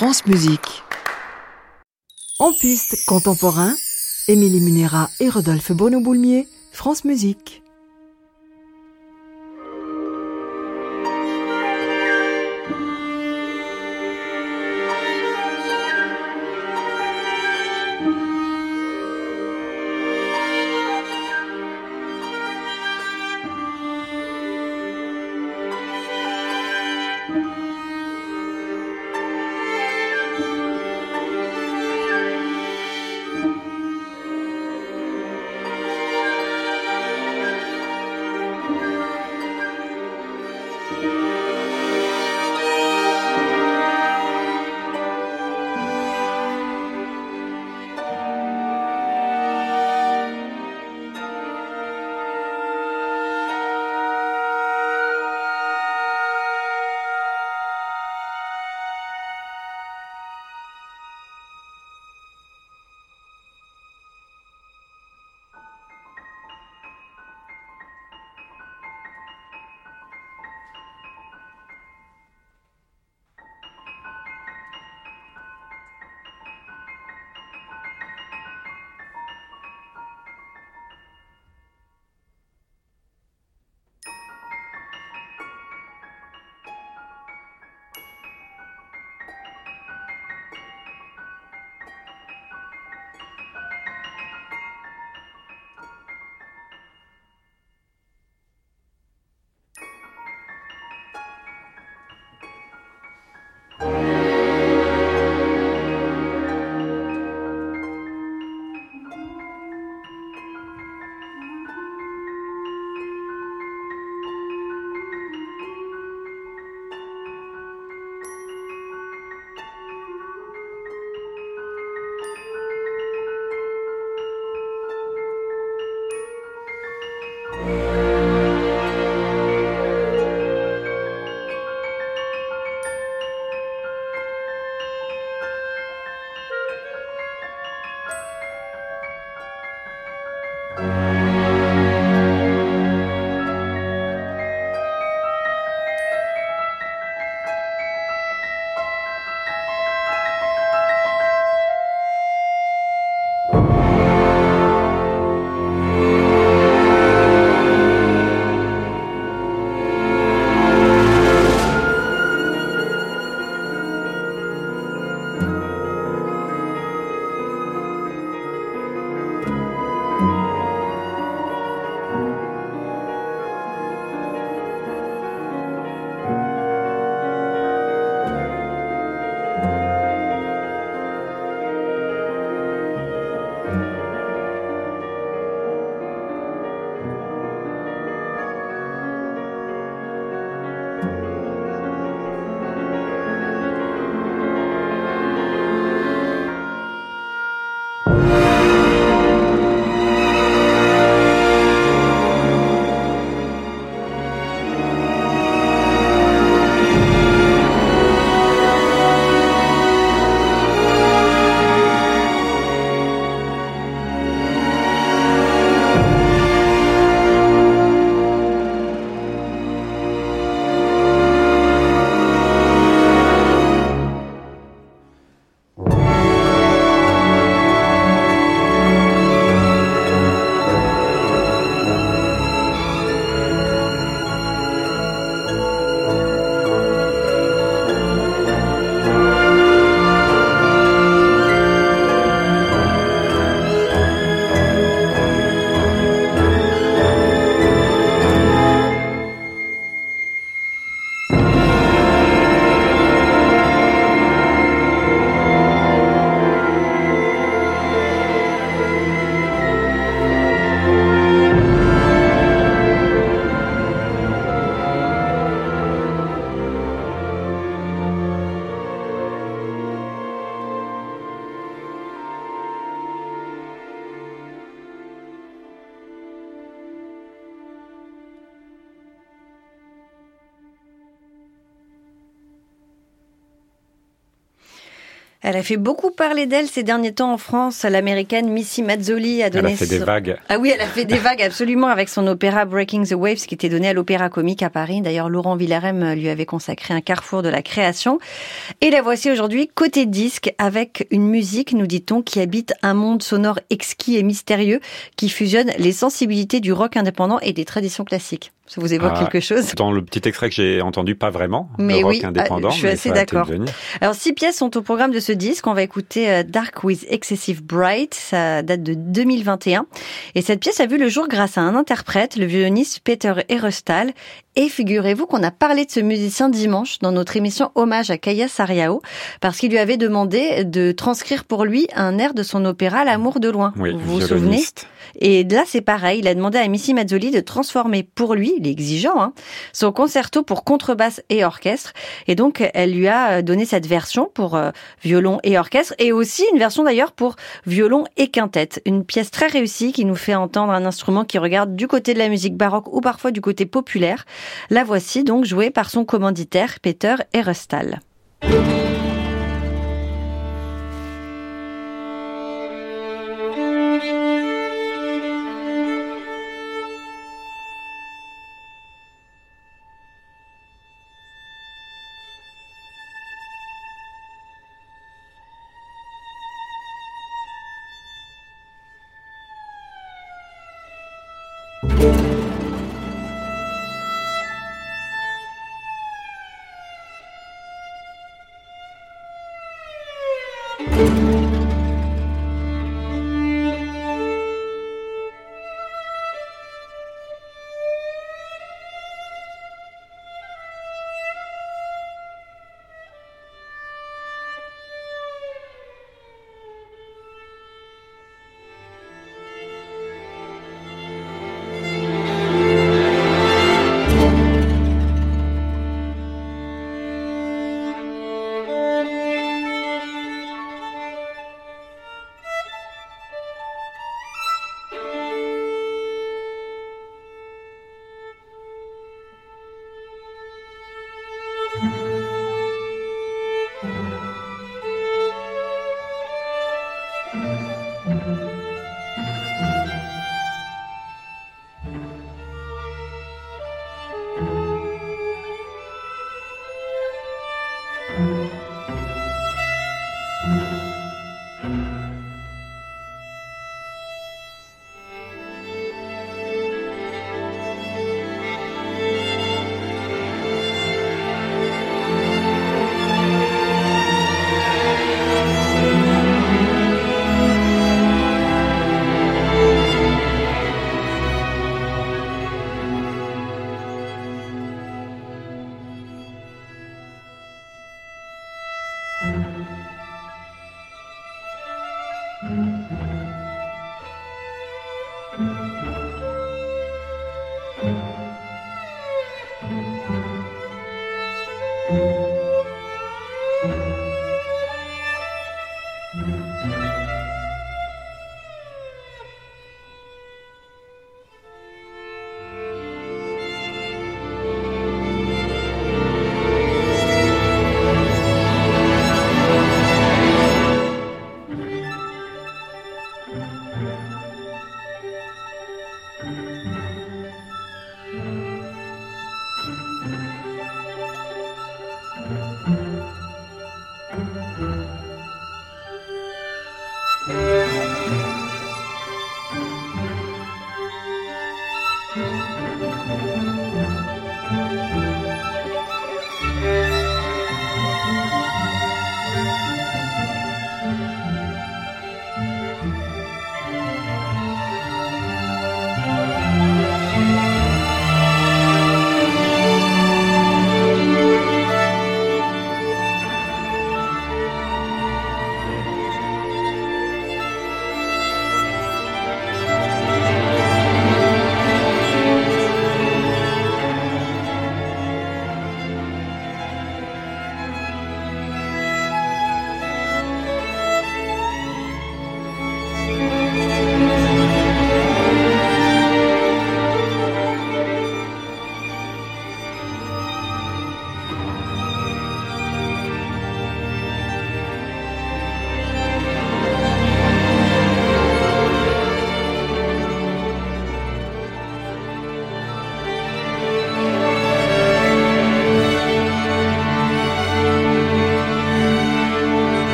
France Musique. En piste contemporain, Émilie Munera et Rodolphe Bono-Boulmier, France Musique. Bye. Elle a fait beaucoup parler d'elle ces derniers temps en France. L'américaine Missy Mazzoli a donné. Elle a fait des vagues. Ah oui, elle a fait des vagues absolument avec son opéra Breaking the Waves qui était donné à l'Opéra Comique à Paris. D'ailleurs, Laurent Villarem lui avait consacré un carrefour de la création. Et la voici aujourd'hui côté disque avec une musique, nous dit-on, qui habite un monde sonore exquis et mystérieux qui fusionne les sensibilités du rock indépendant et des traditions classiques. Ça vous évoque ah, quelque chose? Dans le petit extrait que j'ai entendu, pas vraiment. Mais le rock oui, indépendant. Je suis assez d'accord. Alors six pièces sont au programme de ce disque. On va écouter euh, Dark with Excessive Bright. Ça date de 2021. Et cette pièce a vu le jour grâce à un interprète, le violoniste Peter Erostal. Et figurez-vous qu'on a parlé de ce musicien dimanche dans notre émission Hommage à Kaya Sariao parce qu'il lui avait demandé de transcrire pour lui un air de son opéra L'amour de loin. Oui, vous vous souvenez Et là, c'est pareil. Il a demandé à Missy Mazzoli de transformer pour lui, il est exigeant, hein, son concerto pour contrebasse et orchestre. Et donc, elle lui a donné cette version pour euh, violon et orchestre et aussi une version d'ailleurs pour violon et quintette. Une pièce très réussie qui nous fait entendre un instrument qui regarde du côté de la musique baroque ou parfois du côté populaire. La voici donc jouée par son commanditaire Peter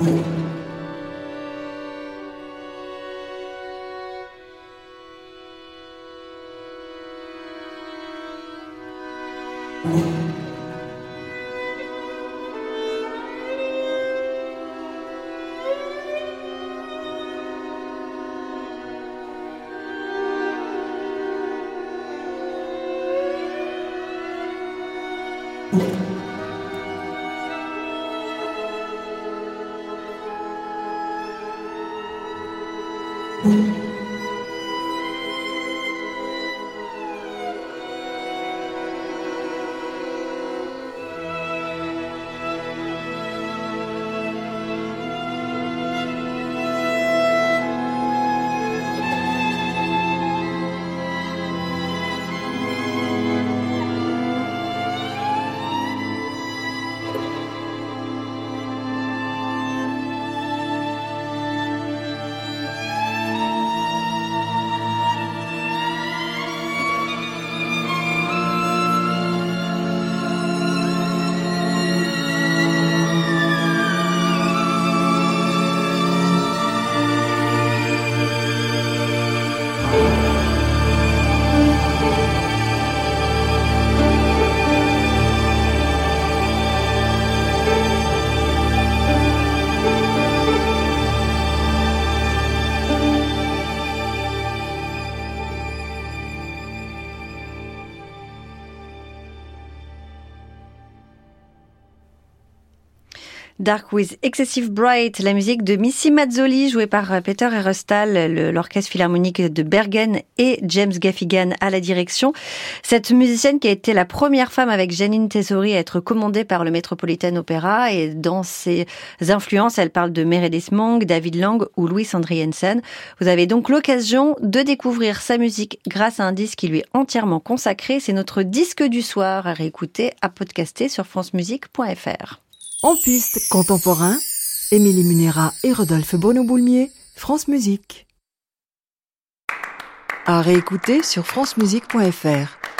you 음. Dark with Excessive Bright, la musique de Missy Mazzoli, jouée par euh, Peter Erostal, l'orchestre philharmonique de Bergen et James Gaffigan à la direction. Cette musicienne qui a été la première femme avec Janine Tesori à être commandée par le Metropolitan Opera et dans ses influences, elle parle de Meredith Monk, David Lang ou Louis Andriensen. Vous avez donc l'occasion de découvrir sa musique grâce à un disque qui lui est entièrement consacré. C'est notre disque du soir à réécouter, à podcaster sur francemusique.fr. En piste contemporain, Émilie Munera et Rodolphe Bono-Boulmier, France Musique. À réécouter sur francemusique.fr.